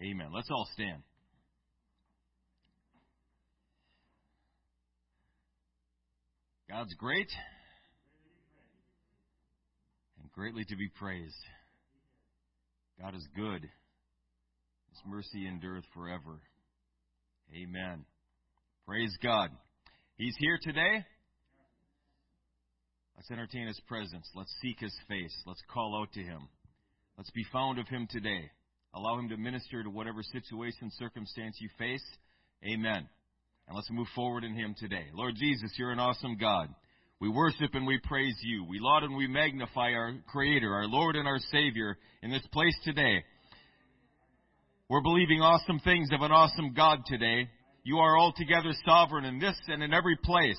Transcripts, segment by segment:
Amen. Let's all stand. God's great and greatly to be praised. God is good. His mercy endureth forever. Amen. Praise God. He's here today. Let's entertain His presence. Let's seek His face. Let's call out to Him. Let's be found of Him today. Allow Him to minister to whatever situation, circumstance you face. Amen. And let's move forward in Him today. Lord Jesus, you're an awesome God. We worship and we praise you. We laud and we magnify our Creator, our Lord and our Savior in this place today. We're believing awesome things of an awesome God today. You are altogether sovereign in this and in every place.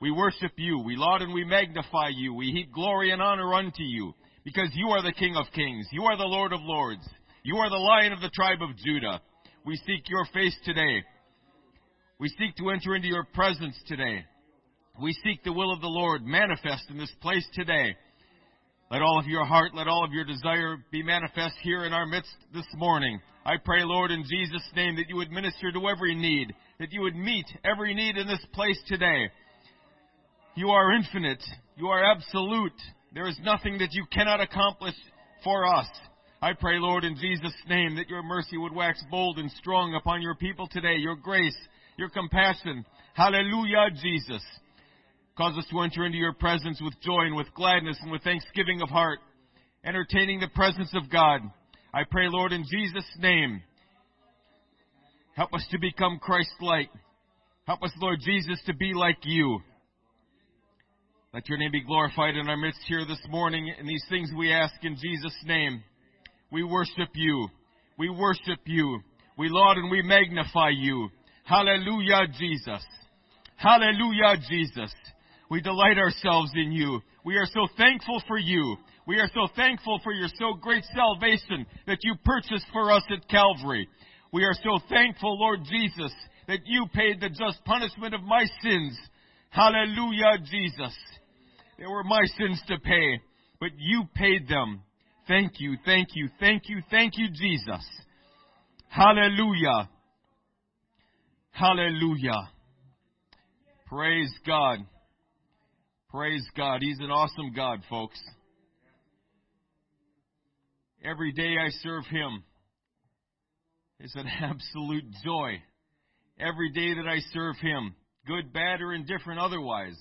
We worship you. We laud and we magnify you. We heap glory and honor unto you because you are the King of kings. You are the Lord of lords. You are the Lion of the tribe of Judah. We seek your face today. We seek to enter into your presence today. We seek the will of the Lord manifest in this place today. Let all of your heart, let all of your desire be manifest here in our midst this morning. I pray, Lord, in Jesus' name, that you would minister to every need, that you would meet every need in this place today. You are infinite. You are absolute. There is nothing that you cannot accomplish for us. I pray, Lord, in Jesus' name, that your mercy would wax bold and strong upon your people today, your grace, your compassion. Hallelujah, Jesus. Cause us to enter into your presence with joy and with gladness and with thanksgiving of heart, entertaining the presence of God. I pray, Lord, in Jesus' name, help us to become Christ-like. Help us, Lord Jesus, to be like you. Let your name be glorified in our midst here this morning. And these things we ask in Jesus' name. We worship you. We worship you. We laud and we magnify you. Hallelujah, Jesus. Hallelujah, Jesus. We delight ourselves in you. We are so thankful for you. We are so thankful for your so great salvation that you purchased for us at Calvary. We are so thankful, Lord Jesus, that you paid the just punishment of my sins. Hallelujah, Jesus. They were my sins to pay, but you paid them. Thank you, thank you, thank you, thank you, Jesus. Hallelujah. Hallelujah. Praise God. Praise God. He's an awesome God, folks. Every day I serve Him. It's an absolute joy. Every day that I serve Him, good, bad, or indifferent otherwise,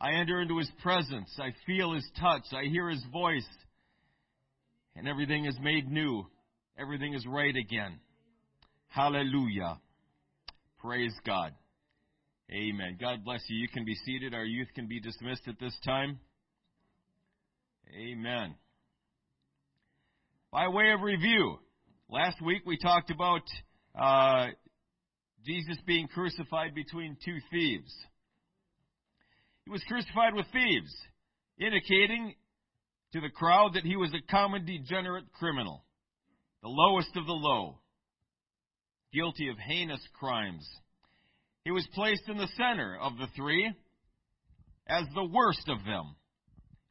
I enter into His presence. I feel His touch. I hear His voice. And everything is made new. Everything is right again. Hallelujah. Praise God. Amen. God bless you. You can be seated. Our youth can be dismissed at this time. Amen. By way of review, last week we talked about uh, Jesus being crucified between two thieves. He was crucified with thieves, indicating to the crowd that he was a common degenerate criminal, the lowest of the low, guilty of heinous crimes. He was placed in the center of the three as the worst of them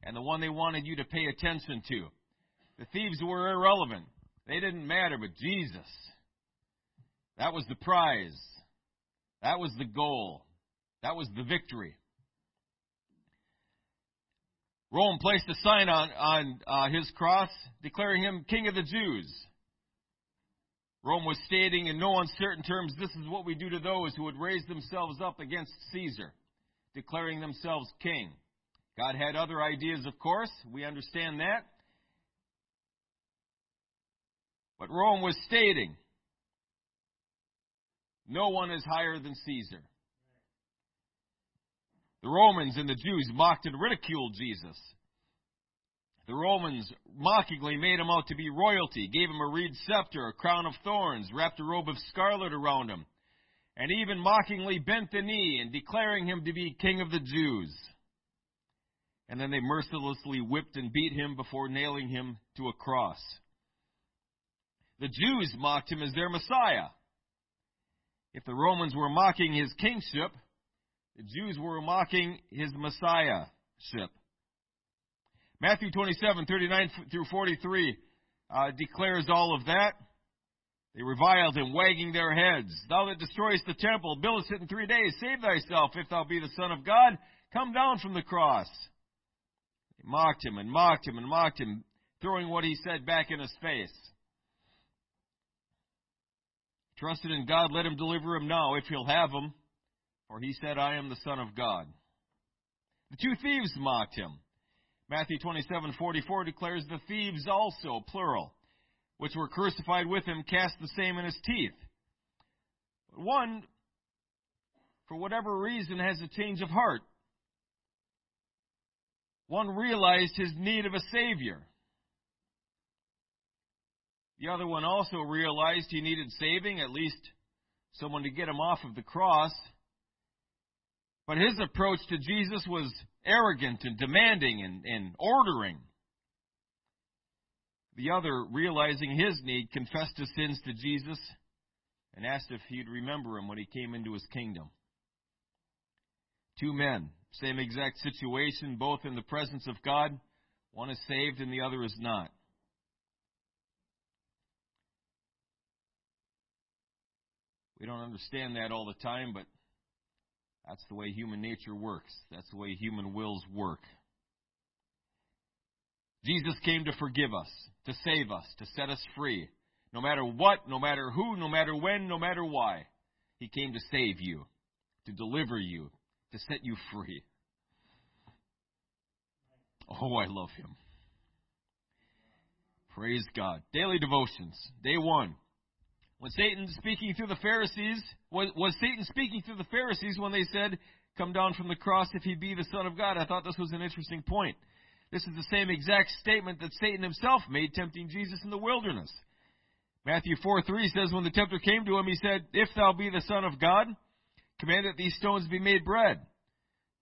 and the one they wanted you to pay attention to. The thieves were irrelevant. They didn't matter, but Jesus. That was the prize. That was the goal. That was the victory. Rome placed a sign on, on uh, his cross declaring him King of the Jews. Rome was stating in no uncertain terms, this is what we do to those who would raise themselves up against Caesar, declaring themselves king. God had other ideas, of course. We understand that. But Rome was stating, no one is higher than Caesar. The Romans and the Jews mocked and ridiculed Jesus. The Romans mockingly made him out to be royalty, gave him a reed scepter, a crown of thorns, wrapped a robe of scarlet around him, and even mockingly bent the knee in declaring him to be king of the Jews. And then they mercilessly whipped and beat him before nailing him to a cross. The Jews mocked him as their Messiah. If the Romans were mocking his kingship, the Jews were mocking his messiahship. Matthew 27, 39 through 43 uh, declares all of that. They reviled him, wagging their heads. Thou that destroyest the temple, buildest it in three days, save thyself, if thou be the Son of God, come down from the cross. They mocked him and mocked him and mocked him, throwing what he said back in his face. Trusted in God, let him deliver him now, if he'll have him. For he said, I am the Son of God. The two thieves mocked him. Matthew 27:44 declares the thieves also, plural, which were crucified with him, cast the same in his teeth. One, for whatever reason, has a change of heart. One realized his need of a Savior. The other one also realized he needed saving, at least someone to get him off of the cross. But his approach to Jesus was arrogant and demanding and, and ordering. The other, realizing his need, confessed his sins to Jesus and asked if he'd remember him when he came into his kingdom. Two men, same exact situation, both in the presence of God. One is saved and the other is not. We don't understand that all the time, but that's the way human nature works. That's the way human wills work. Jesus came to forgive us, to save us, to set us free. No matter what, no matter who, no matter when, no matter why. He came to save you, to deliver you, to set you free. Oh, I love him. Praise God. Daily devotions. Day one. When Satan speaking through the Pharisees, was, was Satan speaking through the Pharisees when they said, Come down from the cross if he be the Son of God? I thought this was an interesting point. This is the same exact statement that Satan himself made tempting Jesus in the wilderness. Matthew 4 3 says, When the tempter came to him, he said, If thou be the Son of God, command that these stones be made bread.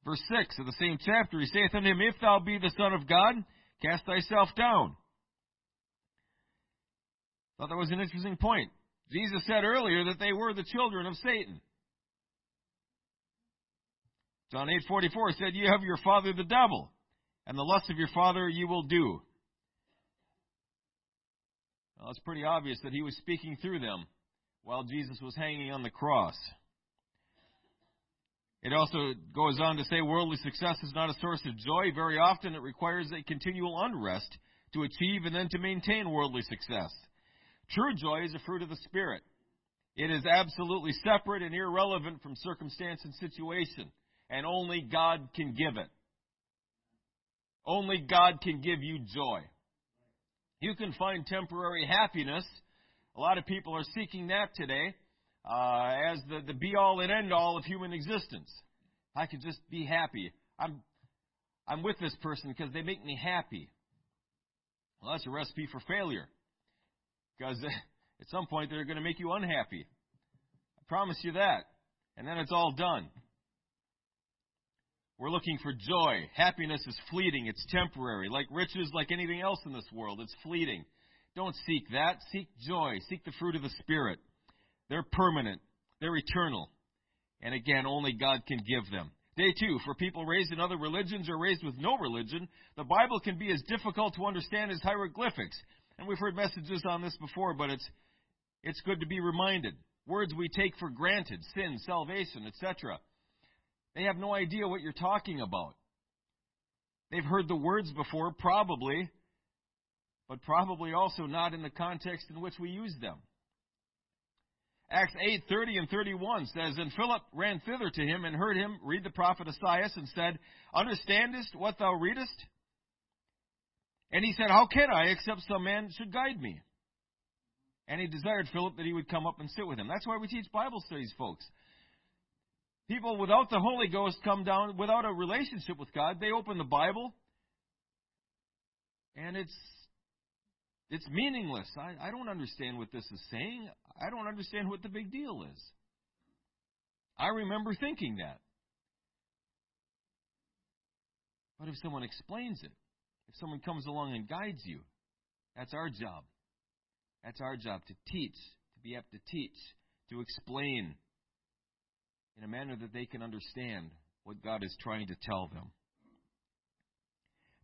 Verse 6 of the same chapter, he saith unto him, If thou be the Son of God, cast thyself down. Thought that was an interesting point. Jesus said earlier that they were the children of Satan. John 8:44 said, "You have your father the devil, and the lust of your father you will do." Well, it's pretty obvious that he was speaking through them while Jesus was hanging on the cross. It also goes on to say worldly success is not a source of joy. Very often it requires a continual unrest to achieve and then to maintain worldly success. True joy is a fruit of the Spirit. It is absolutely separate and irrelevant from circumstance and situation, and only God can give it. Only God can give you joy. You can find temporary happiness. A lot of people are seeking that today uh, as the, the be all and end all of human existence. I could just be happy. I'm, I'm with this person because they make me happy. Well, that's a recipe for failure. Because at some point they're going to make you unhappy. I promise you that. And then it's all done. We're looking for joy. Happiness is fleeting, it's temporary. Like riches, like anything else in this world, it's fleeting. Don't seek that. Seek joy. Seek the fruit of the Spirit. They're permanent, they're eternal. And again, only God can give them. Day two, for people raised in other religions or raised with no religion, the Bible can be as difficult to understand as hieroglyphics. And we've heard messages on this before, but it's, it's good to be reminded. Words we take for granted, sin, salvation, etc. They have no idea what you're talking about. They've heard the words before, probably, but probably also not in the context in which we use them. Acts 8:30 and 31 says, And Philip ran thither to him and heard him read the prophet Esaias and said, Understandest what thou readest? And he said, How can I, except some man should guide me? And he desired Philip that he would come up and sit with him. That's why we teach Bible studies, folks. People without the Holy Ghost come down, without a relationship with God, they open the Bible, and it's it's meaningless. I, I don't understand what this is saying. I don't understand what the big deal is. I remember thinking that. But if someone explains it, if someone comes along and guides you, that's our job. That's our job to teach, to be apt to teach, to explain in a manner that they can understand what God is trying to tell them.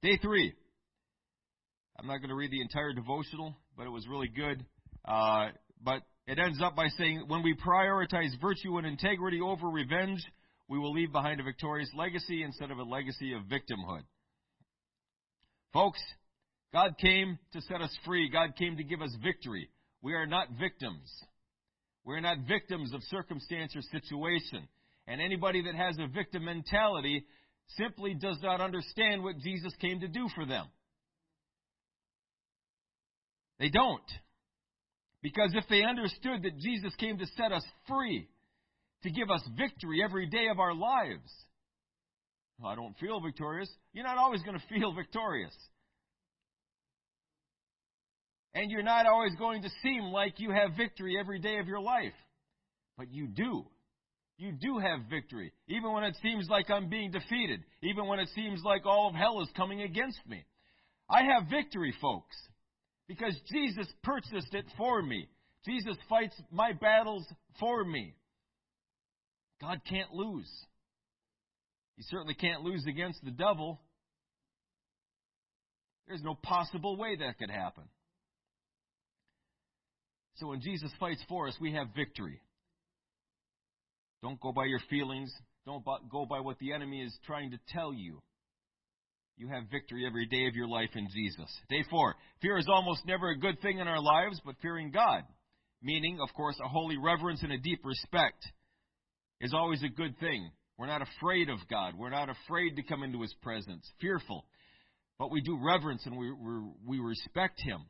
Day three. I'm not going to read the entire devotional, but it was really good. Uh, but It ends up by saying, when we prioritize virtue and integrity over revenge, we will leave behind a victorious legacy instead of a legacy of victimhood. Folks, God came to set us free. God came to give us victory. We are not victims. We're not victims of circumstance or situation. And anybody that has a victim mentality simply does not understand what Jesus came to do for them. They don't. Because if they understood that Jesus came to set us free, to give us victory every day of our lives, Oh, I don't feel victorious. You're not always going to feel victorious. And you're not always going to seem like you have victory every day of your life. But you do. You do have victory. Even when it seems like I'm being defeated. Even when it seems like all of hell is coming against me. I have victory, folks. Because Jesus purchased it for me. Jesus fights my battles for me. God can't lose. He certainly can't lose against the devil. There's no possible way that could happen. So when Jesus fights for us, we have victory. Don't go by your feelings. Don't go by what the enemy is trying to tell you. You have victory every day of your life in Jesus. Day four. Fear is almost never a good thing in our lives, but fearing God. Meaning, of course, a holy reverence and a deep respect is always a good thing. We're not afraid of God. We're not afraid to come into His presence. Fearful. But we do reverence and we, we, respect Him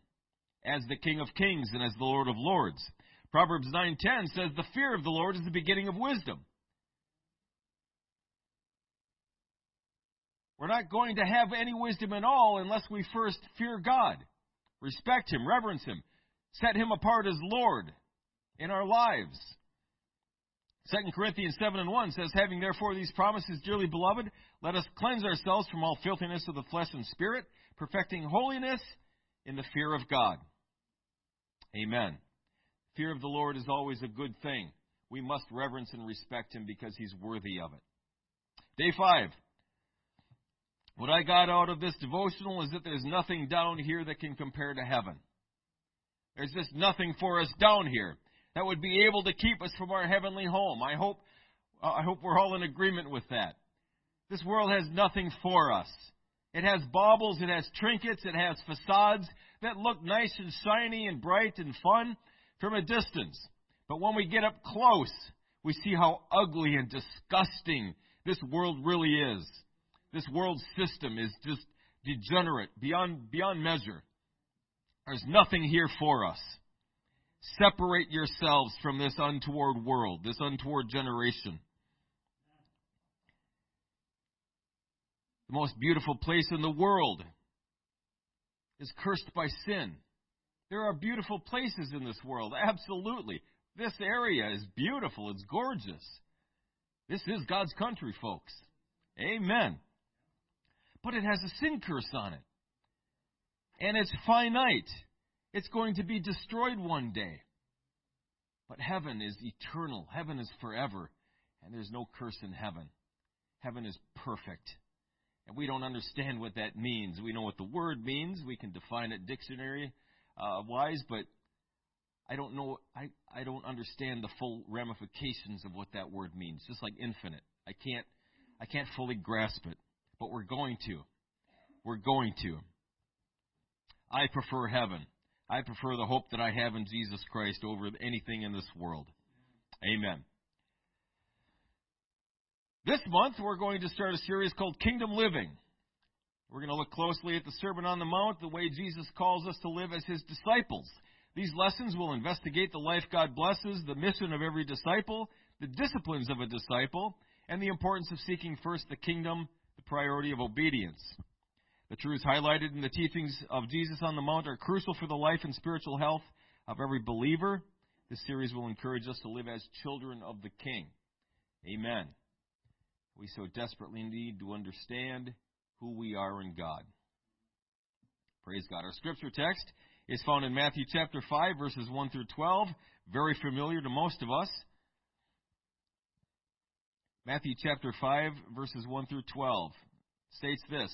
as the King of Kings and as the Lord of Lords. Proverbs 9:10 says the fear of the Lord is the beginning of wisdom. We're not going to have any wisdom at all unless we first fear God, respect him, reverence him, set him apart as Lord in our lives. 2 Corinthians 7 and 1 says, Having therefore these promises, dearly beloved, let us cleanse ourselves from all filthiness of the flesh and spirit, perfecting holiness in the fear of God. Amen. Fear of the Lord is always a good thing. We must reverence and respect Him because He's worthy of it. Day five. What I got out of this devotional is that there's nothing down here that can compare to heaven. There's just nothing for us down here that would be able to keep us from our heavenly home. I hope, uh, I hope we're all in agreement with that. This world has nothing for us. It has baubles, it has trinkets, it has facades that look nice and shiny and bright and fun from a distance. But when we get up close, we see how ugly and disgusting this world really is. This world system is just degenerate beyond, beyond measure. There's nothing here for us. Separate yourselves from this untoward world, this untoward generation. The most beautiful place in the world is cursed by sin. There are beautiful places in this world, absolutely. This area is beautiful, it's gorgeous. This is God's country, folks. Amen but it has a sin curse on it. And it's finite. It's going to be destroyed one day. But heaven is eternal. Heaven is forever. And there's no curse in heaven. Heaven is perfect. And we don't understand what that means. We know what the word means. We can define it dictionary uh, wise, but I don't know. I, I don't understand the full ramifications of what that word means. Just like infinite, I can't I can't fully grasp it but we're going to. We're going to. I prefer heaven. I prefer the hope that I have in Jesus Christ over anything in this world. Amen. This month, we're going to start a series called Kingdom Living. We're going to look closely at the Sermon on the Mount, the way Jesus calls us to live as his disciples. These lessons will investigate the life God blesses, the mission of every disciple, the disciplines of a disciple, and the importance of seeking first the kingdom the priority of obedience. The truths highlighted in the teachings of Jesus on the Mount are crucial for the life and spiritual health of every believer. This series will encourage us to live as children of the King. Amen. We so desperately need to understand who we are in God. Praise God. Our scripture text is found in Matthew chapter 5, verses 1 through 12. Very familiar to most of us. Matthew chapter 5, verses 1 through 12 states this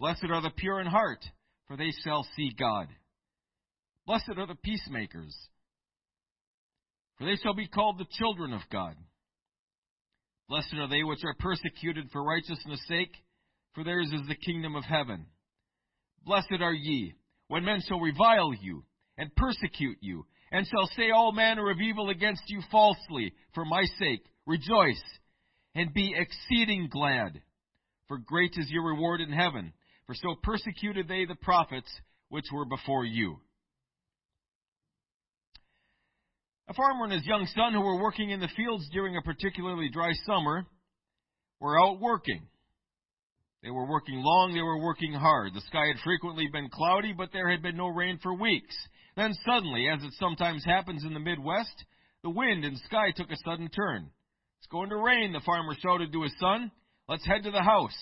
Blessed are the pure in heart, for they shall see God. Blessed are the peacemakers, for they shall be called the children of God. Blessed are they which are persecuted for righteousness' sake, for theirs is the kingdom of heaven. Blessed are ye, when men shall revile you, and persecute you, and shall say all manner of evil against you falsely, for my sake. Rejoice, and be exceeding glad, for great is your reward in heaven. For so persecuted they the prophets which were before you. A farmer and his young son, who were working in the fields during a particularly dry summer, were out working. They were working long, they were working hard. The sky had frequently been cloudy, but there had been no rain for weeks. Then suddenly, as it sometimes happens in the Midwest, the wind and sky took a sudden turn. It's going to rain, the farmer shouted to his son. Let's head to the house.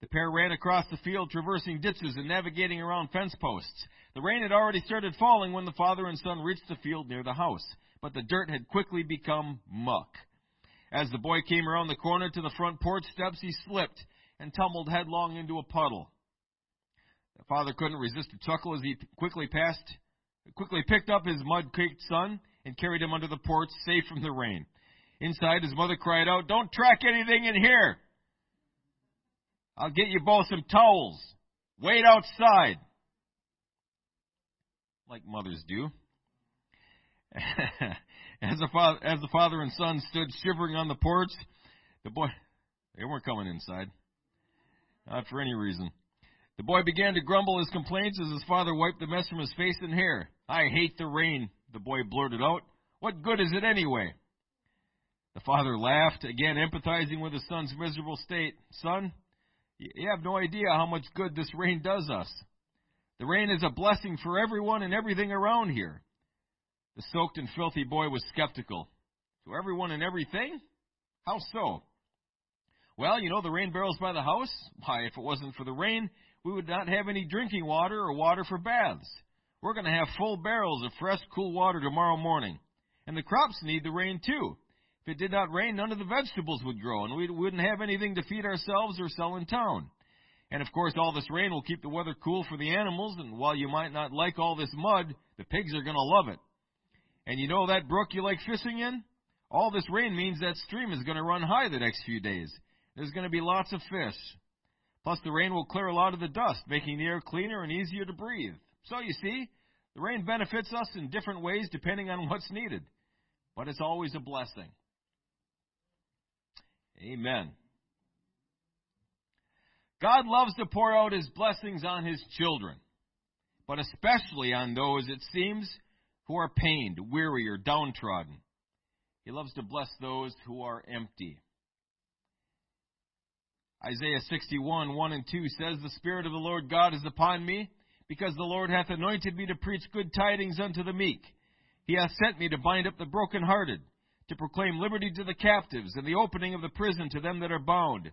The pair ran across the field, traversing ditches and navigating around fence posts. The rain had already started falling when the father and son reached the field near the house, but the dirt had quickly become muck. As the boy came around the corner to the front porch steps, he slipped and tumbled headlong into a puddle. The father couldn't resist a chuckle as he quickly passed, quickly picked up his mud-caked son and carried him under the porch, safe from the rain. Inside, his mother cried out, "Don't track anything in here!" I'll get you both some towels. Wait outside. Like mothers do. as, the father, as the father and son stood shivering on the porch, the boy, they weren't coming inside. Not for any reason. The boy began to grumble his complaints as his father wiped the mess from his face and hair. I hate the rain, the boy blurted out. What good is it anyway? The father laughed, again empathizing with his son's miserable state. Son, you have no idea how much good this rain does us. The rain is a blessing for everyone and everything around here. The soaked and filthy boy was skeptical. To everyone and everything? How so? Well, you know the rain barrels by the house? Why, if it wasn't for the rain, we would not have any drinking water or water for baths. We're going to have full barrels of fresh, cool water tomorrow morning. And the crops need the rain too. If it did not rain, none of the vegetables would grow, and we wouldn't have anything to feed ourselves or sell in town. And of course, all this rain will keep the weather cool for the animals, and while you might not like all this mud, the pigs are going to love it. And you know that brook you like fishing in? All this rain means that stream is going to run high the next few days. There's going to be lots of fish. Plus, the rain will clear a lot of the dust, making the air cleaner and easier to breathe. So, you see, the rain benefits us in different ways depending on what's needed. But it's always a blessing. Amen. God loves to pour out his blessings on his children, but especially on those, it seems, who are pained, weary, or downtrodden. He loves to bless those who are empty. Isaiah 61, 1 and 2 says, The Spirit of the Lord God is upon me, because the Lord hath anointed me to preach good tidings unto the meek. He hath sent me to bind up the brokenhearted, to proclaim liberty to the captives and the opening of the prison to them that are bound,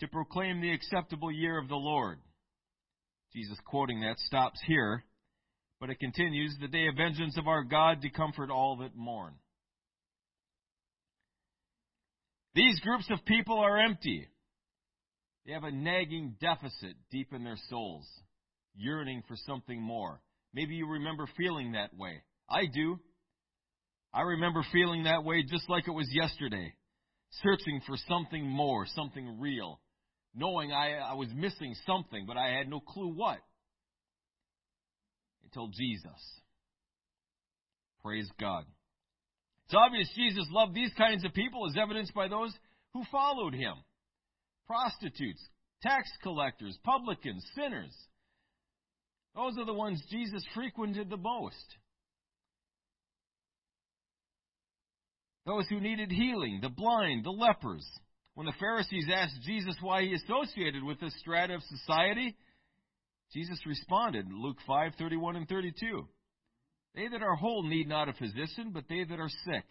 to proclaim the acceptable year of the Lord. Jesus quoting that stops here, but it continues, the day of vengeance of our God to comfort all that mourn. These groups of people are empty. They have a nagging deficit deep in their souls, yearning for something more. Maybe you remember feeling that way. I do. I remember feeling that way just like it was yesterday, searching for something more, something real, knowing I, I was missing something, but I had no clue what. Until Jesus. Praise God. It's obvious Jesus loved these kinds of people as evidenced by those who followed him prostitutes, tax collectors, publicans, sinners. Those are the ones Jesus frequented the most. Those who needed healing, the blind, the lepers. When the Pharisees asked Jesus why he associated with this strata of society, Jesus responded, Luke 5:31 and 32. They that are whole need not a physician, but they that are sick.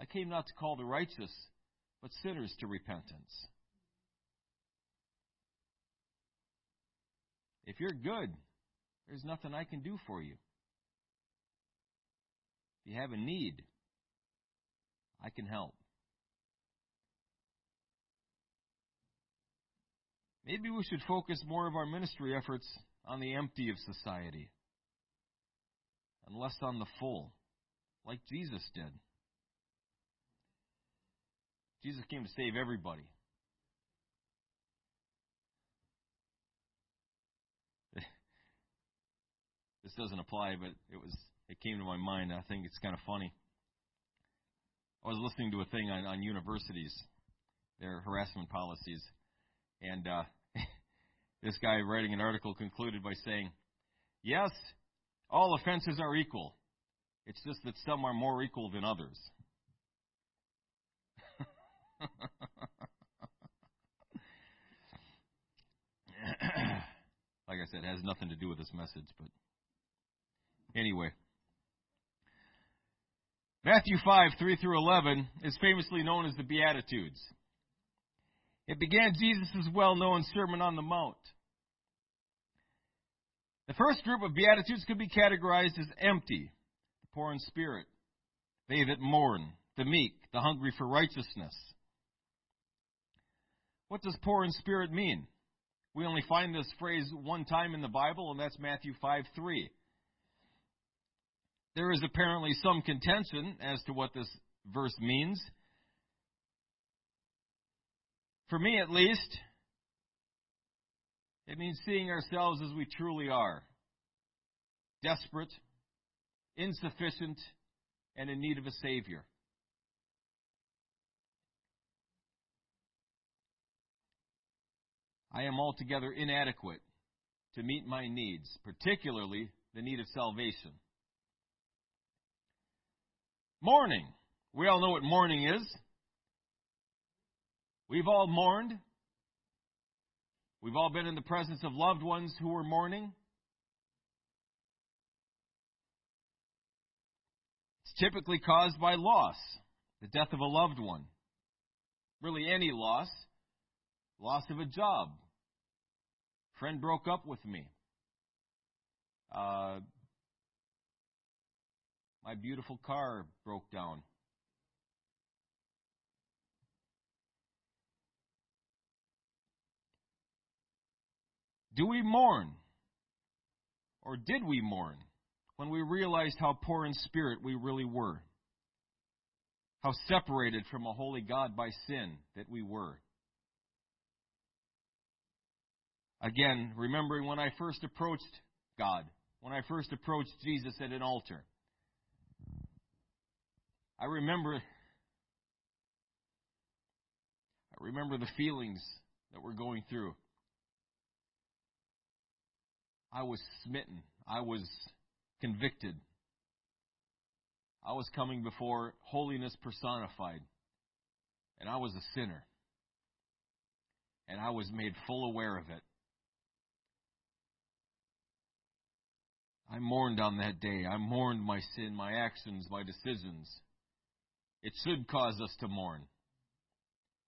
I came not to call the righteous, but sinners to repentance. If you're good, there's nothing I can do for you. If you have a need, I can help. Maybe we should focus more of our ministry efforts on the empty of society and less on the full, like Jesus did. Jesus came to save everybody. this doesn't apply, but it was it came to my mind. I think it's kind of funny. I was listening to a thing on, on universities, their harassment policies, and uh, this guy writing an article concluded by saying, Yes, all offenses are equal. It's just that some are more equal than others. like I said, it has nothing to do with this message, but anyway. Matthew 5, 3 through 11 is famously known as the Beatitudes. It began Jesus' well known Sermon on the Mount. The first group of Beatitudes could be categorized as empty, the poor in spirit, they that mourn, the meek, the hungry for righteousness. What does poor in spirit mean? We only find this phrase one time in the Bible, and that's Matthew 5 3. There is apparently some contention as to what this verse means. For me, at least, it means seeing ourselves as we truly are desperate, insufficient, and in need of a Savior. I am altogether inadequate to meet my needs, particularly the need of salvation. Mourning. We all know what mourning is. We've all mourned. We've all been in the presence of loved ones who were mourning. It's typically caused by loss, the death of a loved one. Really, any loss. Loss of a job. Friend broke up with me. Uh, my beautiful car broke down. Do we mourn? Or did we mourn when we realized how poor in spirit we really were? How separated from a holy God by sin that we were? Again, remembering when I first approached God, when I first approached Jesus at an altar. I remember I remember the feelings that we're going through. I was smitten. I was convicted. I was coming before holiness personified. And I was a sinner. And I was made full aware of it. I mourned on that day. I mourned my sin, my actions, my decisions. It should cause us to mourn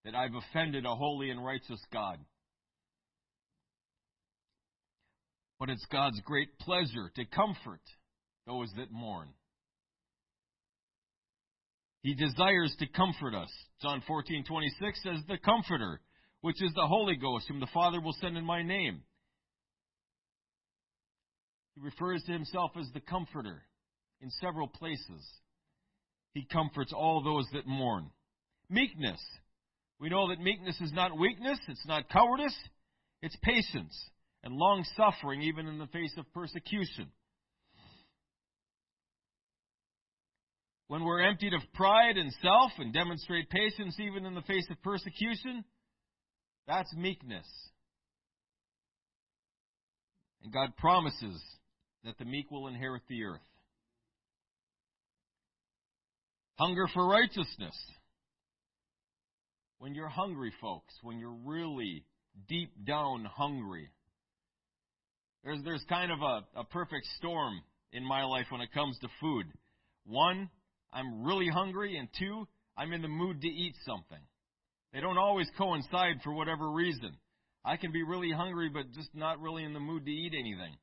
that I've offended a holy and righteous God. But it's God's great pleasure to comfort those that mourn. He desires to comfort us. John 14:26 says, "The Comforter, which is the Holy Ghost, whom the Father will send in my name." He refers to himself as the Comforter in several places. He comforts all those that mourn. Meekness. We know that meekness is not weakness, it's not cowardice, it's patience and long suffering even in the face of persecution. When we're emptied of pride and self and demonstrate patience even in the face of persecution, that's meekness. And God promises that the meek will inherit the earth. Hunger for righteousness. When you're hungry, folks, when you're really deep down hungry, there's, there's kind of a, a perfect storm in my life when it comes to food. One, I'm really hungry, and two, I'm in the mood to eat something. They don't always coincide for whatever reason. I can be really hungry, but just not really in the mood to eat anything.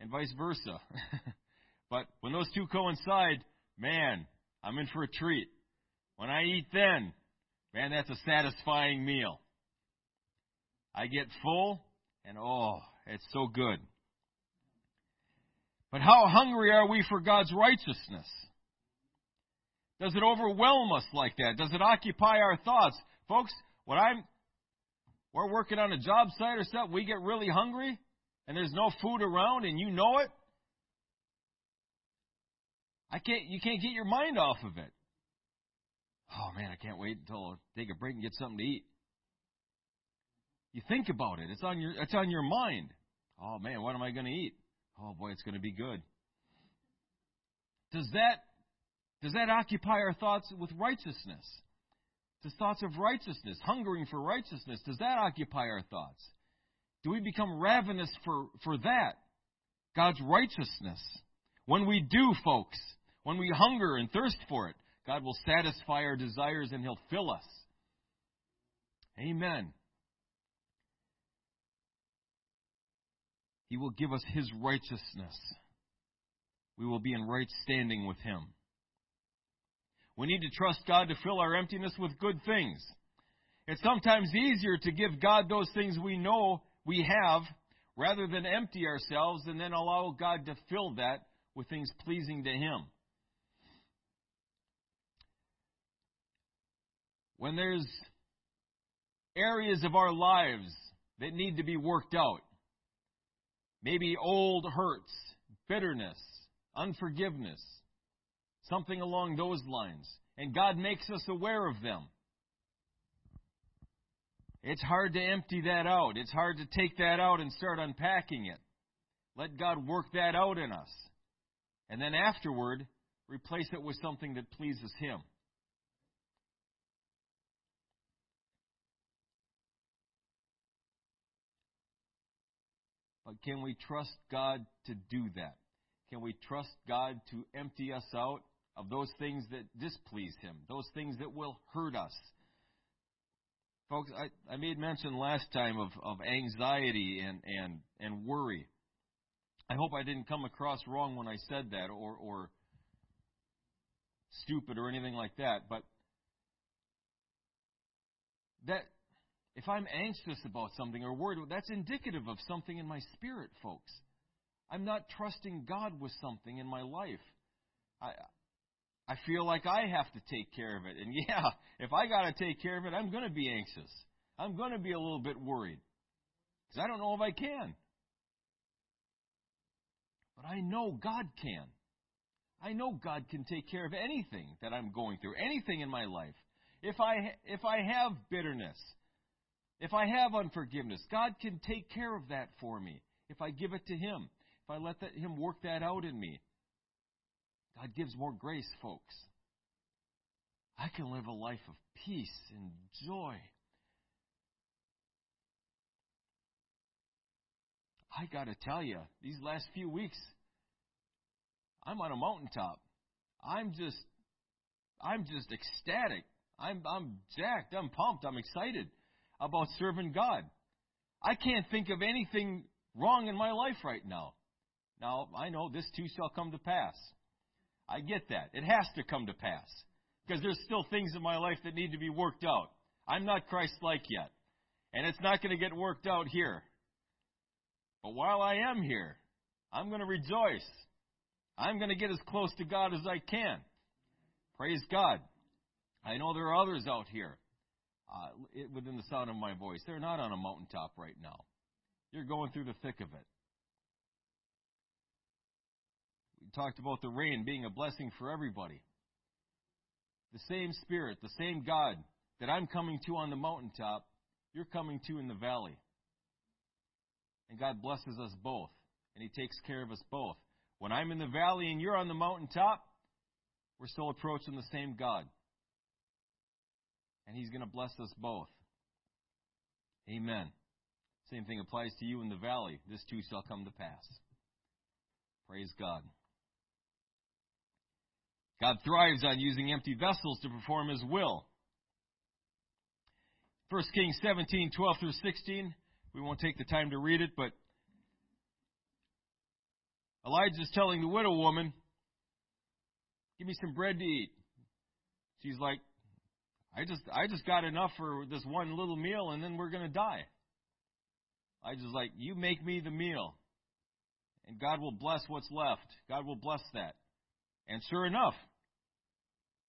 And vice versa. but when those two coincide, man, I'm in for a treat. When I eat then, man, that's a satisfying meal. I get full, and oh, it's so good. But how hungry are we for God's righteousness? Does it overwhelm us like that? Does it occupy our thoughts? Folks, when I'm we're working on a job site or something, we get really hungry and there's no food around and you know it. I can't you can't get your mind off of it. Oh man, I can't wait until I take a break and get something to eat. You think about it. It's on your it's on your mind. Oh man, what am I going to eat? Oh boy, it's going to be good. Does that does that occupy our thoughts with righteousness? Does thoughts of righteousness, hungering for righteousness, does that occupy our thoughts? Do we become ravenous for, for that? God's righteousness. When we do, folks, when we hunger and thirst for it, God will satisfy our desires and He'll fill us. Amen. He will give us His righteousness. We will be in right standing with Him. We need to trust God to fill our emptiness with good things. It's sometimes easier to give God those things we know we have rather than empty ourselves and then allow God to fill that with things pleasing to Him. When there's areas of our lives that need to be worked out, maybe old hurts, bitterness, unforgiveness, Something along those lines. And God makes us aware of them. It's hard to empty that out. It's hard to take that out and start unpacking it. Let God work that out in us. And then afterward, replace it with something that pleases Him. But can we trust God to do that? Can we trust God to empty us out of those things that displease Him, those things that will hurt us. Folks, I, I made mention last time of, of anxiety and, and, and worry. I hope I didn't come across wrong when I said that or, or stupid or anything like that, but that if I'm anxious about something or worried, that's indicative of something in my spirit, folks. I'm not trusting God with something in my life. I, I feel like I have to take care of it. And yeah, if I got to take care of it, I'm going to be anxious. I'm going to be a little bit worried. Because I don't know if I can. But I know God can. I know God can take care of anything that I'm going through, anything in my life. If I if I have bitterness, if I have unforgiveness, God can take care of that for me. If I give it to Him, if I let that, Him work that out in me, God gives more grace, folks. I can live a life of peace and joy. I got to tell you, these last few weeks, I'm on a mountaintop. I'm just, I'm just ecstatic. I'm, I'm jacked. I'm pumped. I'm excited about serving God. I can't think of anything wrong in my life right now. Now, I know this too shall come to pass. I get that. It has to come to pass. Because there's still things in my life that need to be worked out. I'm not Christ like yet. And it's not going to get worked out here. But while I am here, I'm going to rejoice. I'm going to get as close to God as I can. Praise God. I know there are others out here uh, within the sound of my voice. They're not on a mountaintop right now. You're going through the thick of it. We talked about the rain being a blessing for everybody. The same Spirit, the same God that I'm coming to on the mountaintop, you're coming to in the valley. And God blesses us both, and He takes care of us both. When I'm in the valley and you're on the mountaintop, we're still approaching the same God. And He's going to bless us both. Amen. Same thing applies to you in the valley. This too shall come to pass. Praise God. God thrives on using empty vessels to perform His will. 1 Kings 17, 12 through 16. We won't take the time to read it, but Elijah's telling the widow woman, Give me some bread to eat. She's like, I just I just got enough for this one little meal and then we're gonna die. I just like, You make me the meal. And God will bless what's left. God will bless that. And sure enough,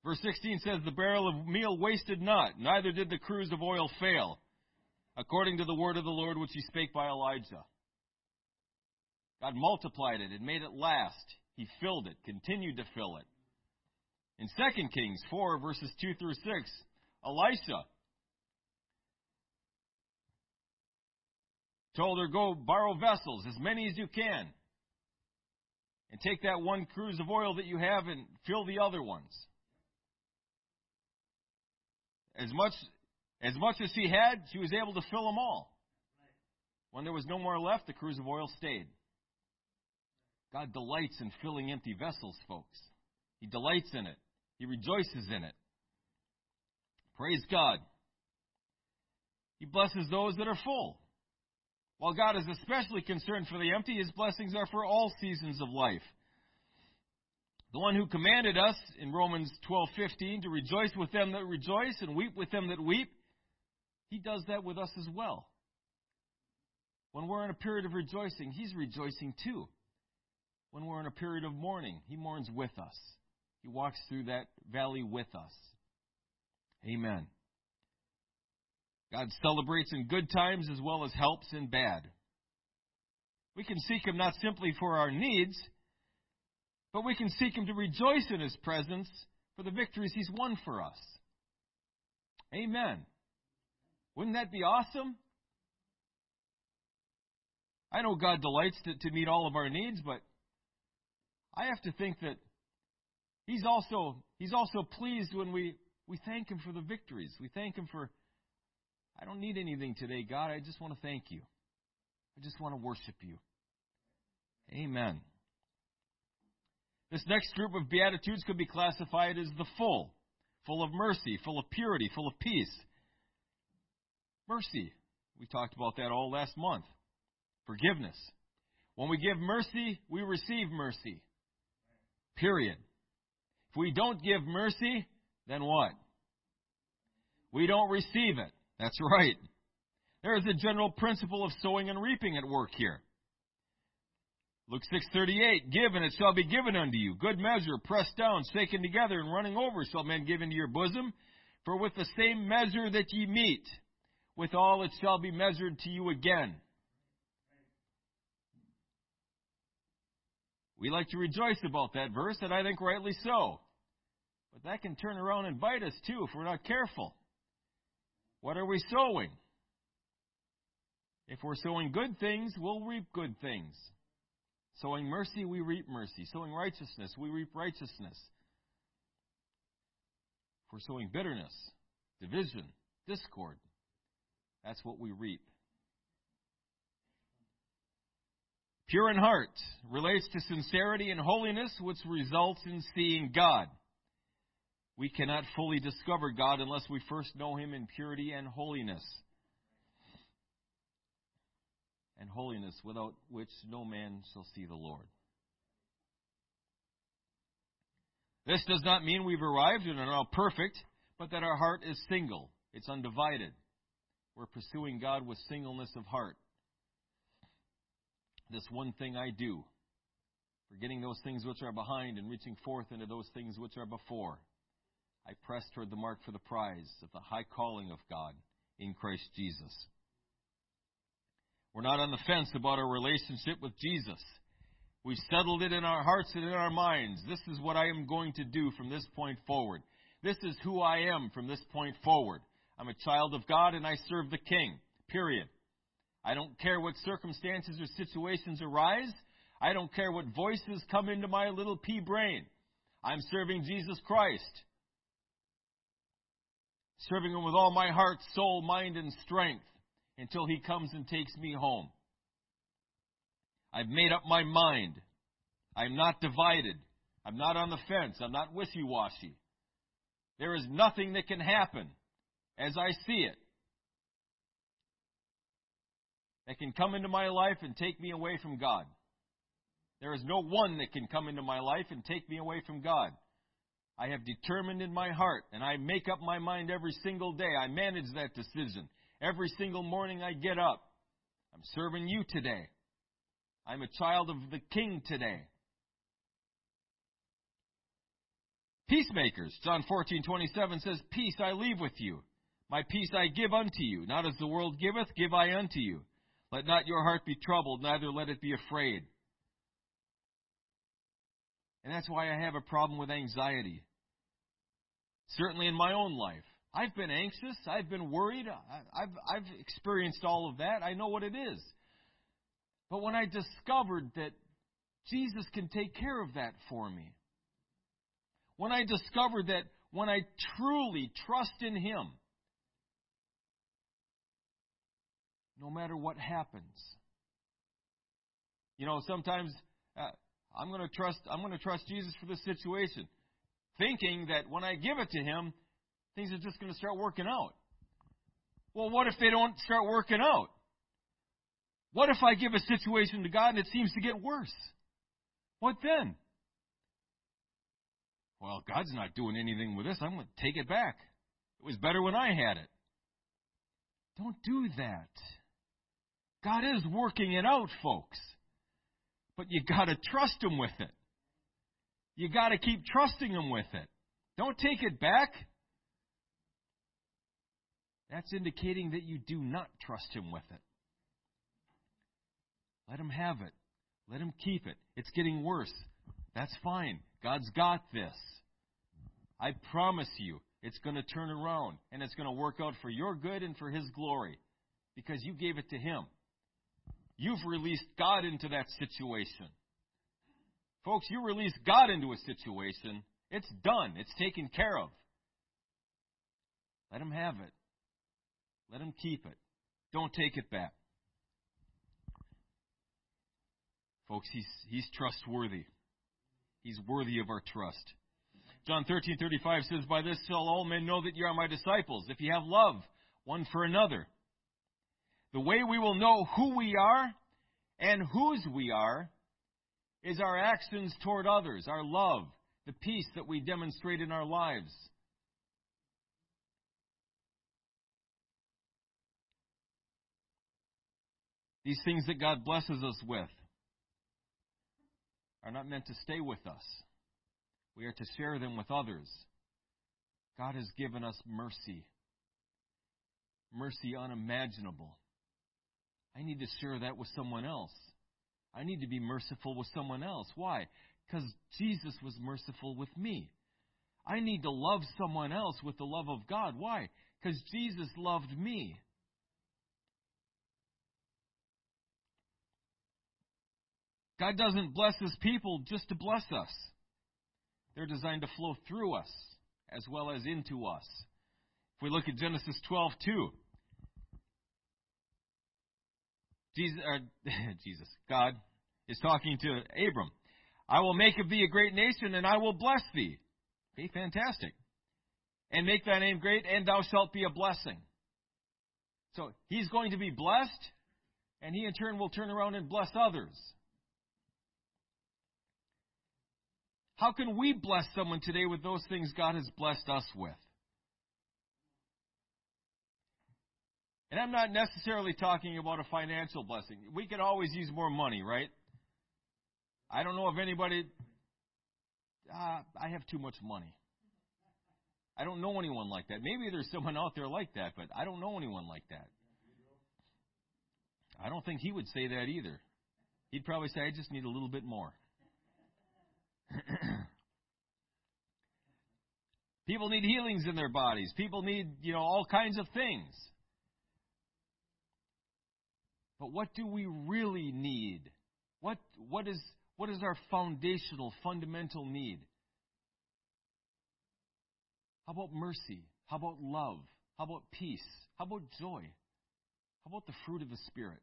verse 16 says, The barrel of meal wasted not, neither did the cruse of oil fail, according to the word of the Lord which he spake by Elijah. God multiplied it and made it last. He filled it, continued to fill it. In 2 Kings 4, verses 2 through 6, Elisha told her, Go borrow vessels, as many as you can, and take that one cruse of oil that you have and fill the other ones. As much as much as she had, she was able to fill them all. When there was no more left, the cruse of oil stayed. God delights in filling empty vessels, folks. He delights in it. He rejoices in it. Praise God. He blesses those that are full. While God is especially concerned for the empty, his blessings are for all seasons of life. The one who commanded us in Romans 12:15 to rejoice with them that rejoice and weep with them that weep, he does that with us as well. When we're in a period of rejoicing, he's rejoicing too. When we're in a period of mourning, he mourns with us. He walks through that valley with us. Amen. God celebrates in good times as well as helps in bad. We can seek Him not simply for our needs, but we can seek Him to rejoice in His presence for the victories He's won for us. Amen. Wouldn't that be awesome? I know God delights to, to meet all of our needs, but I have to think that He's also He's also pleased when we, we thank Him for the victories. We thank Him for I don't need anything today, God. I just want to thank you. I just want to worship you. Amen. This next group of Beatitudes could be classified as the full, full of mercy, full of purity, full of peace. Mercy. We talked about that all last month. Forgiveness. When we give mercy, we receive mercy. Period. If we don't give mercy, then what? We don't receive it. That's right. There is a general principle of sowing and reaping at work here. Luke 6:38 Give and it shall be given unto you good measure pressed down shaken together and running over shall men give into your bosom for with the same measure that ye meet withal it shall be measured to you again. We like to rejoice about that verse and I think rightly so. But that can turn around and bite us too if we're not careful. What are we sowing? If we're sowing good things, we'll reap good things. Sowing mercy, we reap mercy. Sowing righteousness, we reap righteousness. If we're sowing bitterness, division, discord, that's what we reap. Pure in heart relates to sincerity and holiness, which results in seeing God. We cannot fully discover God unless we first know Him in purity and holiness. And holiness without which no man shall see the Lord. This does not mean we've arrived and are now perfect, but that our heart is single. It's undivided. We're pursuing God with singleness of heart. This one thing I do, forgetting those things which are behind and reaching forth into those things which are before. I press toward the mark for the prize of the high calling of God in Christ Jesus. We're not on the fence about our relationship with Jesus. We've settled it in our hearts and in our minds. This is what I am going to do from this point forward. This is who I am from this point forward. I'm a child of God and I serve the King. Period. I don't care what circumstances or situations arise. I don't care what voices come into my little pea brain. I'm serving Jesus Christ serving Him with all my heart, soul, mind, and strength until He comes and takes me home. I've made up my mind. I'm not divided. I'm not on the fence. I'm not wishy washy. There is nothing that can happen as I see it that can come into my life and take me away from God. There is no one that can come into my life and take me away from God. I have determined in my heart, and I make up my mind every single day. I manage that decision. Every single morning I get up. I'm serving you today. I'm a child of the King today. Peacemakers, John 14:27 says, "Peace I leave with you. My peace I give unto you. Not as the world giveth, give I unto you. Let not your heart be troubled, neither let it be afraid." And that's why I have a problem with anxiety. Certainly in my own life. I've been anxious. I've been worried. I've, I've experienced all of that. I know what it is. But when I discovered that Jesus can take care of that for me, when I discovered that when I truly trust in Him, no matter what happens, you know, sometimes uh, I'm going to trust. I'm going to trust Jesus for this situation, thinking that when I give it to Him, things are just going to start working out. Well, what if they don't start working out? What if I give a situation to God and it seems to get worse? What then? Well, God's not doing anything with this. I'm going to take it back. It was better when I had it. Don't do that. God is working it out, folks. But you got to trust Him with it. You got to keep trusting Him with it. Don't take it back. That's indicating that you do not trust Him with it. Let Him have it. Let Him keep it. It's getting worse. That's fine. God's got this. I promise you, it's going to turn around and it's going to work out for your good and for His glory because you gave it to Him. You've released God into that situation. Folks, you release God into a situation, it's done. It's taken care of. Let Him have it. Let Him keep it. Don't take it back. Folks, He's, he's trustworthy. He's worthy of our trust. John 13:35 says, "By this shall all men know that you are my disciples, if you have love one for another." The way we will know who we are and whose we are is our actions toward others, our love, the peace that we demonstrate in our lives. These things that God blesses us with are not meant to stay with us. We are to share them with others. God has given us mercy. Mercy unimaginable. I need to share that with someone else. I need to be merciful with someone else. Why? Because Jesus was merciful with me. I need to love someone else with the love of God. Why? Because Jesus loved me. God doesn't bless his people just to bless us. They're designed to flow through us as well as into us. If we look at Genesis 12, 2, Jesus, uh, Jesus, God is talking to Abram. I will make of thee a great nation, and I will bless thee. Okay, fantastic. And make thy name great, and thou shalt be a blessing. So he's going to be blessed, and he in turn will turn around and bless others. How can we bless someone today with those things God has blessed us with? And I'm not necessarily talking about a financial blessing. We could always use more money, right? I don't know if anybody. Uh, I have too much money. I don't know anyone like that. Maybe there's someone out there like that, but I don't know anyone like that. I don't think he would say that either. He'd probably say, I just need a little bit more. People need healings in their bodies. People need, you know, all kinds of things. But what do we really need? What, what, is, what is our foundational, fundamental need? How about mercy? How about love? How about peace? How about joy? How about the fruit of the Spirit?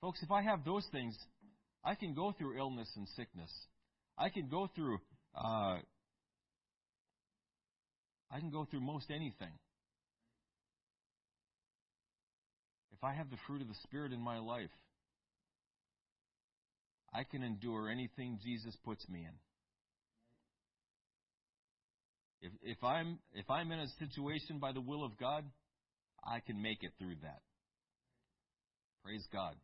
Folks, if I have those things, I can go through illness and sickness. I can go through uh, I can go through most anything. If I have the fruit of the Spirit in my life, I can endure anything Jesus puts me in. If, if I'm if I'm in a situation by the will of God, I can make it through that. Praise God.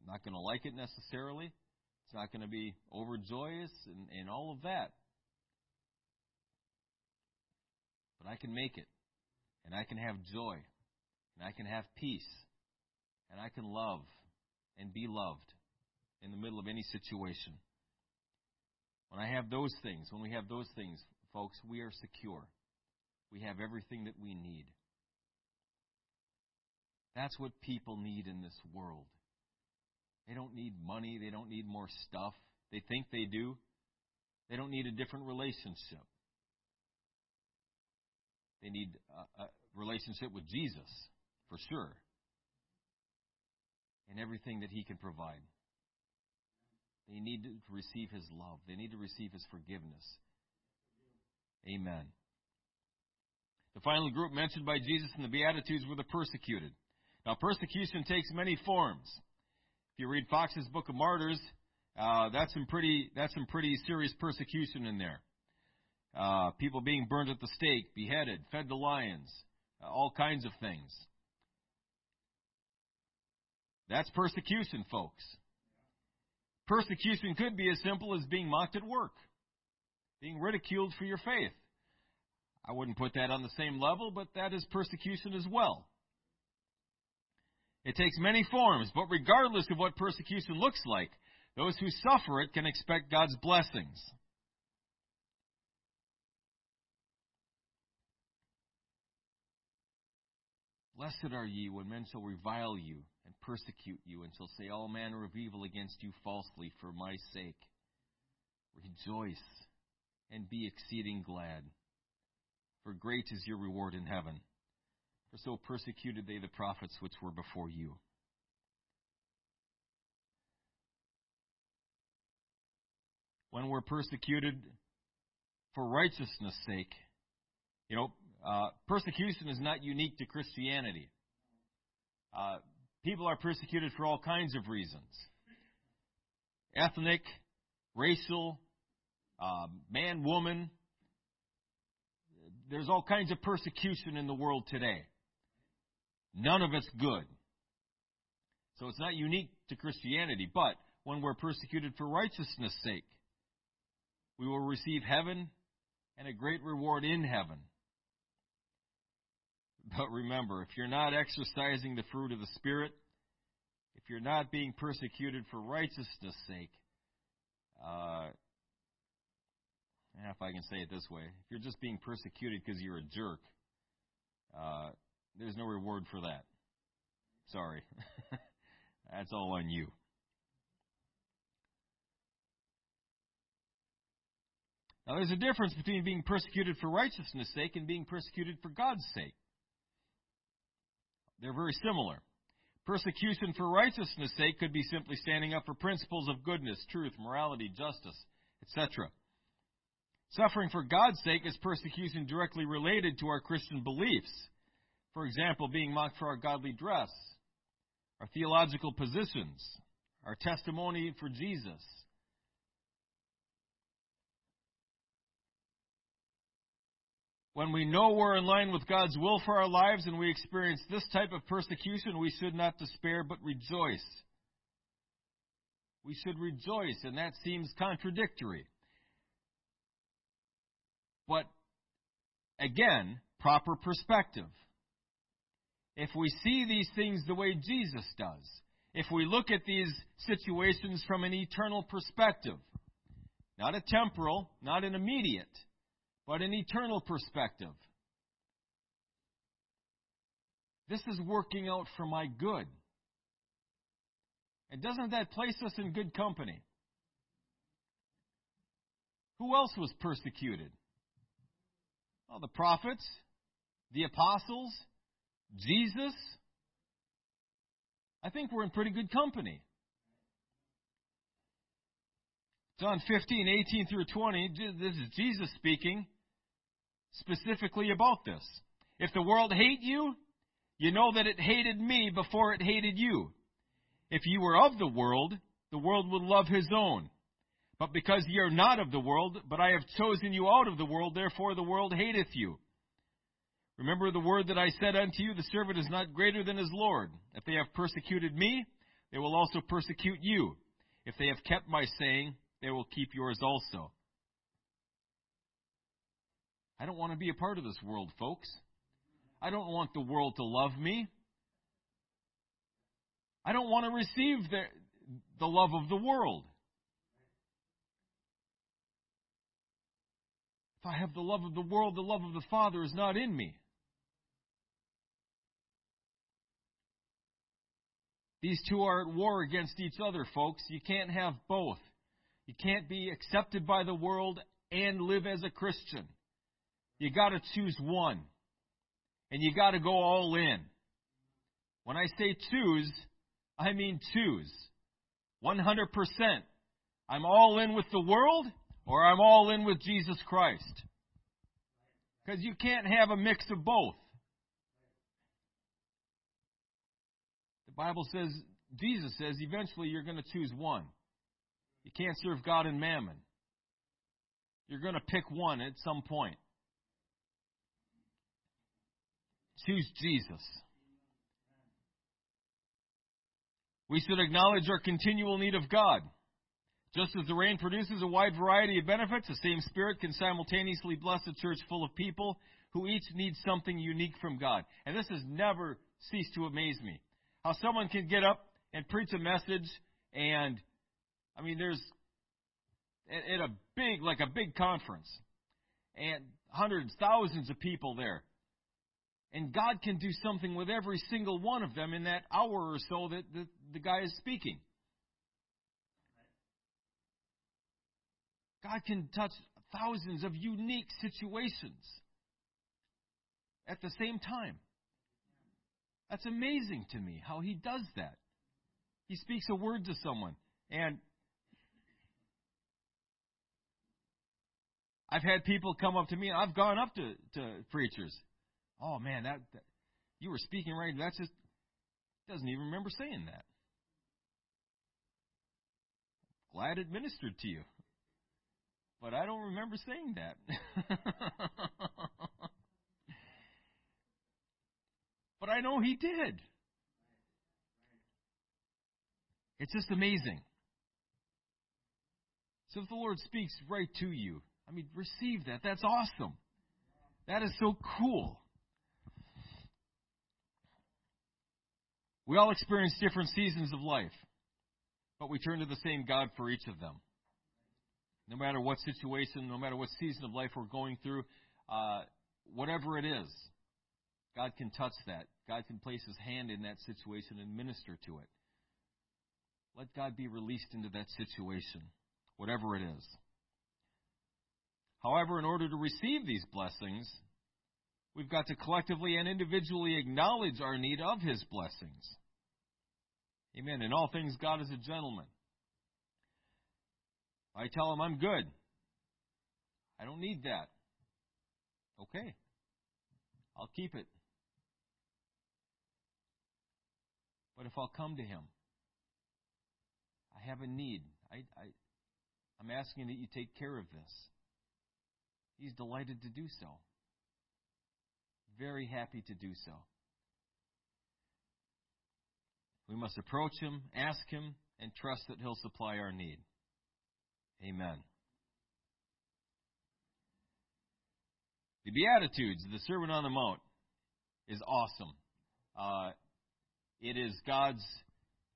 I'm not going to like it necessarily. It's not going to be overjoyous and, and all of that. But I can make it. And I can have joy. And I can have peace. And I can love and be loved in the middle of any situation. When I have those things, when we have those things, folks, we are secure. We have everything that we need. That's what people need in this world. They don't need money. They don't need more stuff. They think they do. They don't need a different relationship. They need a, a relationship with Jesus, for sure, and everything that He can provide. They need to receive His love. They need to receive His forgiveness. Amen. The final group mentioned by Jesus in the Beatitudes were the persecuted. Now, persecution takes many forms. If you read Fox's Book of Martyrs, uh, that's some pretty that's some pretty serious persecution in there. Uh, people being burned at the stake, beheaded, fed to lions, uh, all kinds of things. That's persecution, folks. Persecution could be as simple as being mocked at work, being ridiculed for your faith. I wouldn't put that on the same level, but that is persecution as well. It takes many forms, but regardless of what persecution looks like, those who suffer it can expect God's blessings. Blessed are ye when men shall revile you and persecute you, and shall say all manner of evil against you falsely for my sake. Rejoice and be exceeding glad, for great is your reward in heaven. For so persecuted they the prophets which were before you. When we're persecuted for righteousness' sake, you know, uh, persecution is not unique to Christianity. Uh, people are persecuted for all kinds of reasons ethnic, racial, uh, man, woman. There's all kinds of persecution in the world today. None of it's good. So it's not unique to Christianity, but when we're persecuted for righteousness' sake, we will receive heaven and a great reward in heaven. But remember, if you're not exercising the fruit of the Spirit, if you're not being persecuted for righteousness' sake, uh, if I can say it this way, if you're just being persecuted because you're a jerk, uh, there's no reward for that. Sorry. That's all on you. Now, there's a difference between being persecuted for righteousness' sake and being persecuted for God's sake. They're very similar. Persecution for righteousness' sake could be simply standing up for principles of goodness, truth, morality, justice, etc. Suffering for God's sake is persecution directly related to our Christian beliefs. For example, being mocked for our godly dress, our theological positions, our testimony for Jesus, When we know we're in line with God's will for our lives and we experience this type of persecution, we should not despair but rejoice. We should rejoice, and that seems contradictory. But again, proper perspective. If we see these things the way Jesus does, if we look at these situations from an eternal perspective, not a temporal, not an immediate, but an eternal perspective. This is working out for my good. And doesn't that place us in good company? Who else was persecuted? Well, the prophets, the apostles, Jesus. I think we're in pretty good company. John 15, 18 through 20, this is Jesus speaking specifically about this. If the world hate you, you know that it hated me before it hated you. If you were of the world, the world would love his own. But because ye are not of the world, but I have chosen you out of the world, therefore the world hateth you. Remember the word that I said unto you, the servant is not greater than his Lord. If they have persecuted me, they will also persecute you. If they have kept my saying, they will keep yours also. I don't want to be a part of this world, folks. I don't want the world to love me. I don't want to receive the, the love of the world. If I have the love of the world, the love of the Father is not in me. These two are at war against each other, folks. You can't have both. You can't be accepted by the world and live as a Christian. You got to choose one. And you got to go all in. When I say choose, I mean choose. 100%. I'm all in with the world or I'm all in with Jesus Christ. Because you can't have a mix of both. The Bible says, Jesus says, eventually you're going to choose one. You can't serve God and mammon. You're going to pick one at some point. Choose Jesus. We should acknowledge our continual need of God. Just as the rain produces a wide variety of benefits, the same Spirit can simultaneously bless a church full of people who each need something unique from God. And this has never ceased to amaze me. How someone can get up and preach a message, and I mean, there's at a big, like a big conference, and hundreds, thousands of people there. And God can do something with every single one of them in that hour or so that the, the guy is speaking. God can touch thousands of unique situations at the same time. That's amazing to me how he does that. He speaks a word to someone, and I've had people come up to me. I've gone up to, to preachers. Oh man, that, that you were speaking right. That's just doesn't even remember saying that. Glad it ministered to you. But I don't remember saying that. but I know he did. It's just amazing. So if the Lord speaks right to you, I mean, receive that. That's awesome. That is so cool. We all experience different seasons of life, but we turn to the same God for each of them no matter what situation, no matter what season of life we're going through, uh, whatever it is, God can touch that. God can place His hand in that situation and minister to it. Let God be released into that situation, whatever it is. However, in order to receive these blessings, we've got to collectively and individually acknowledge our need of His blessings. Amen. In all things, God is a gentleman. I tell him I'm good. I don't need that. Okay. I'll keep it. But if I'll come to him, I have a need. I, I, I'm asking that you take care of this. He's delighted to do so. Very happy to do so. We must approach him, ask him, and trust that he'll supply our need. Amen. The Beatitudes, the Sermon on the Mount, is awesome. Uh, it is God's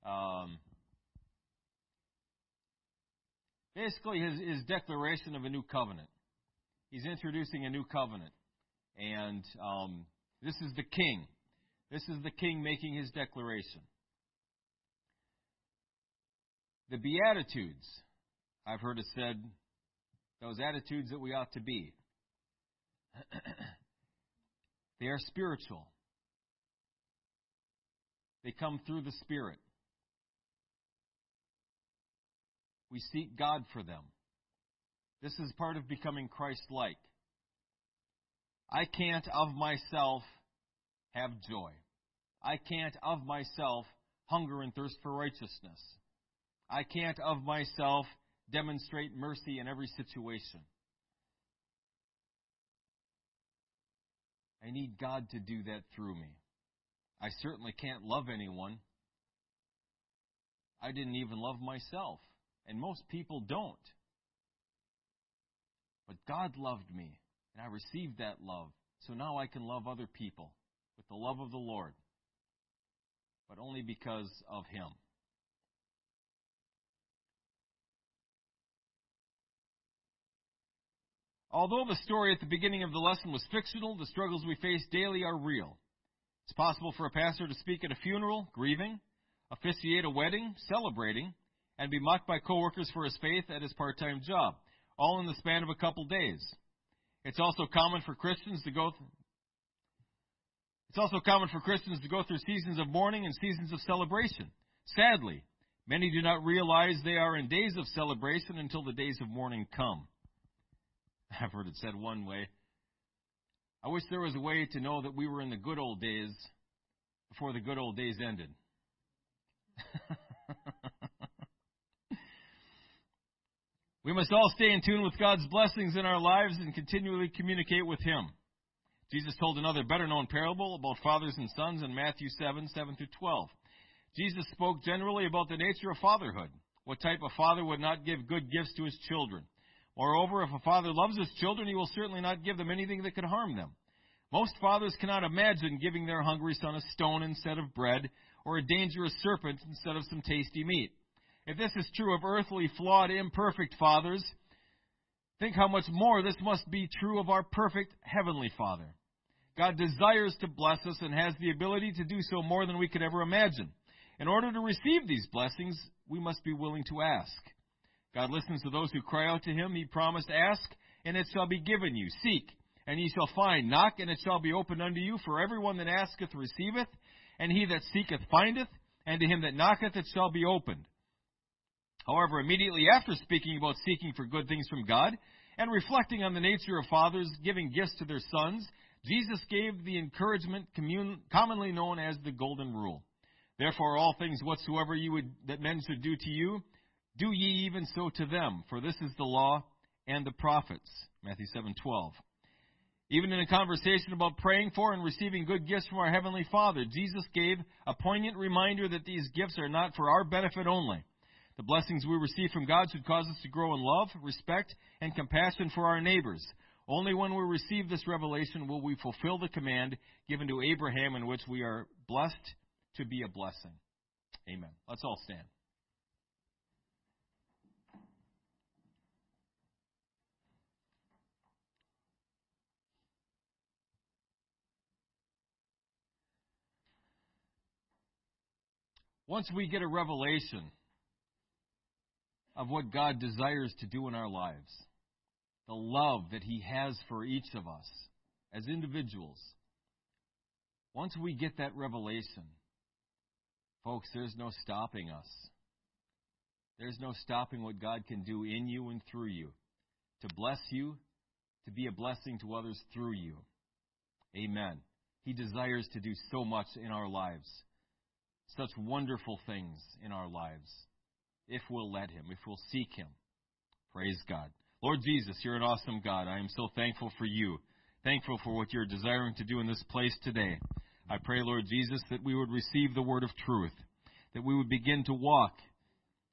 um, basically his, his declaration of a new covenant. He's introducing a new covenant, and um, this is the king. This is the king making his declaration. The Beatitudes I've heard it said, those attitudes that we ought to be. they are spiritual. They come through the Spirit. We seek God for them. This is part of becoming Christ like. I can't of myself have joy. I can't of myself hunger and thirst for righteousness. I can't of myself demonstrate mercy in every situation. I need God to do that through me. I certainly can't love anyone. I didn't even love myself, and most people don't. But God loved me, and I received that love, so now I can love other people with the love of the Lord, but only because of Him. Although the story at the beginning of the lesson was fictional, the struggles we face daily are real. It's possible for a pastor to speak at a funeral, grieving, officiate a wedding, celebrating, and be mocked by coworkers for his faith at his part-time job, all in the span of a couple days. It's also common for Christians to go th- It's also common for Christians to go through seasons of mourning and seasons of celebration. Sadly, many do not realize they are in days of celebration until the days of mourning come. I've heard it said one way. I wish there was a way to know that we were in the good old days before the good old days ended. we must all stay in tune with God's blessings in our lives and continually communicate with Him. Jesus told another better known parable about fathers and sons in Matthew 7 7 through 12. Jesus spoke generally about the nature of fatherhood. What type of father would not give good gifts to his children? Moreover, if a father loves his children, he will certainly not give them anything that could harm them. Most fathers cannot imagine giving their hungry son a stone instead of bread, or a dangerous serpent instead of some tasty meat. If this is true of earthly, flawed, imperfect fathers, think how much more this must be true of our perfect heavenly Father. God desires to bless us and has the ability to do so more than we could ever imagine. In order to receive these blessings, we must be willing to ask. God listens to those who cry out to him. He promised, Ask, and it shall be given you. Seek, and ye shall find. Knock, and it shall be opened unto you. For everyone that asketh receiveth, and he that seeketh findeth, and to him that knocketh it shall be opened. However, immediately after speaking about seeking for good things from God, and reflecting on the nature of fathers giving gifts to their sons, Jesus gave the encouragement commonly known as the Golden Rule. Therefore, all things whatsoever you would that men should do to you, do ye even so to them, for this is the law and the prophets. Matthew 7:12. Even in a conversation about praying for and receiving good gifts from our heavenly Father, Jesus gave a poignant reminder that these gifts are not for our benefit only. The blessings we receive from God should cause us to grow in love, respect, and compassion for our neighbors. Only when we receive this revelation will we fulfill the command given to Abraham in which we are blessed to be a blessing. Amen. Let's all stand. Once we get a revelation of what God desires to do in our lives, the love that He has for each of us as individuals, once we get that revelation, folks, there's no stopping us. There's no stopping what God can do in you and through you to bless you, to be a blessing to others through you. Amen. He desires to do so much in our lives such wonderful things in our lives if we'll let Him, if we'll seek Him. Praise God. Lord Jesus, you're an awesome God. I am so thankful for you, thankful for what you're desiring to do in this place today. I pray, Lord Jesus, that we would receive the word of truth, that we would begin to walk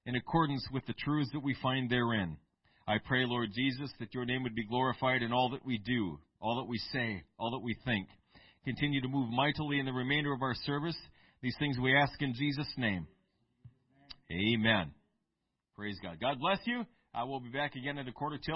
in accordance with the truths that we find therein. I pray, Lord Jesus, that your name would be glorified in all that we do, all that we say, all that we think. Continue to move mightily in the remainder of our service these things we ask in Jesus' name. Amen. Praise God. God bless you. I will be back again at a quarter till.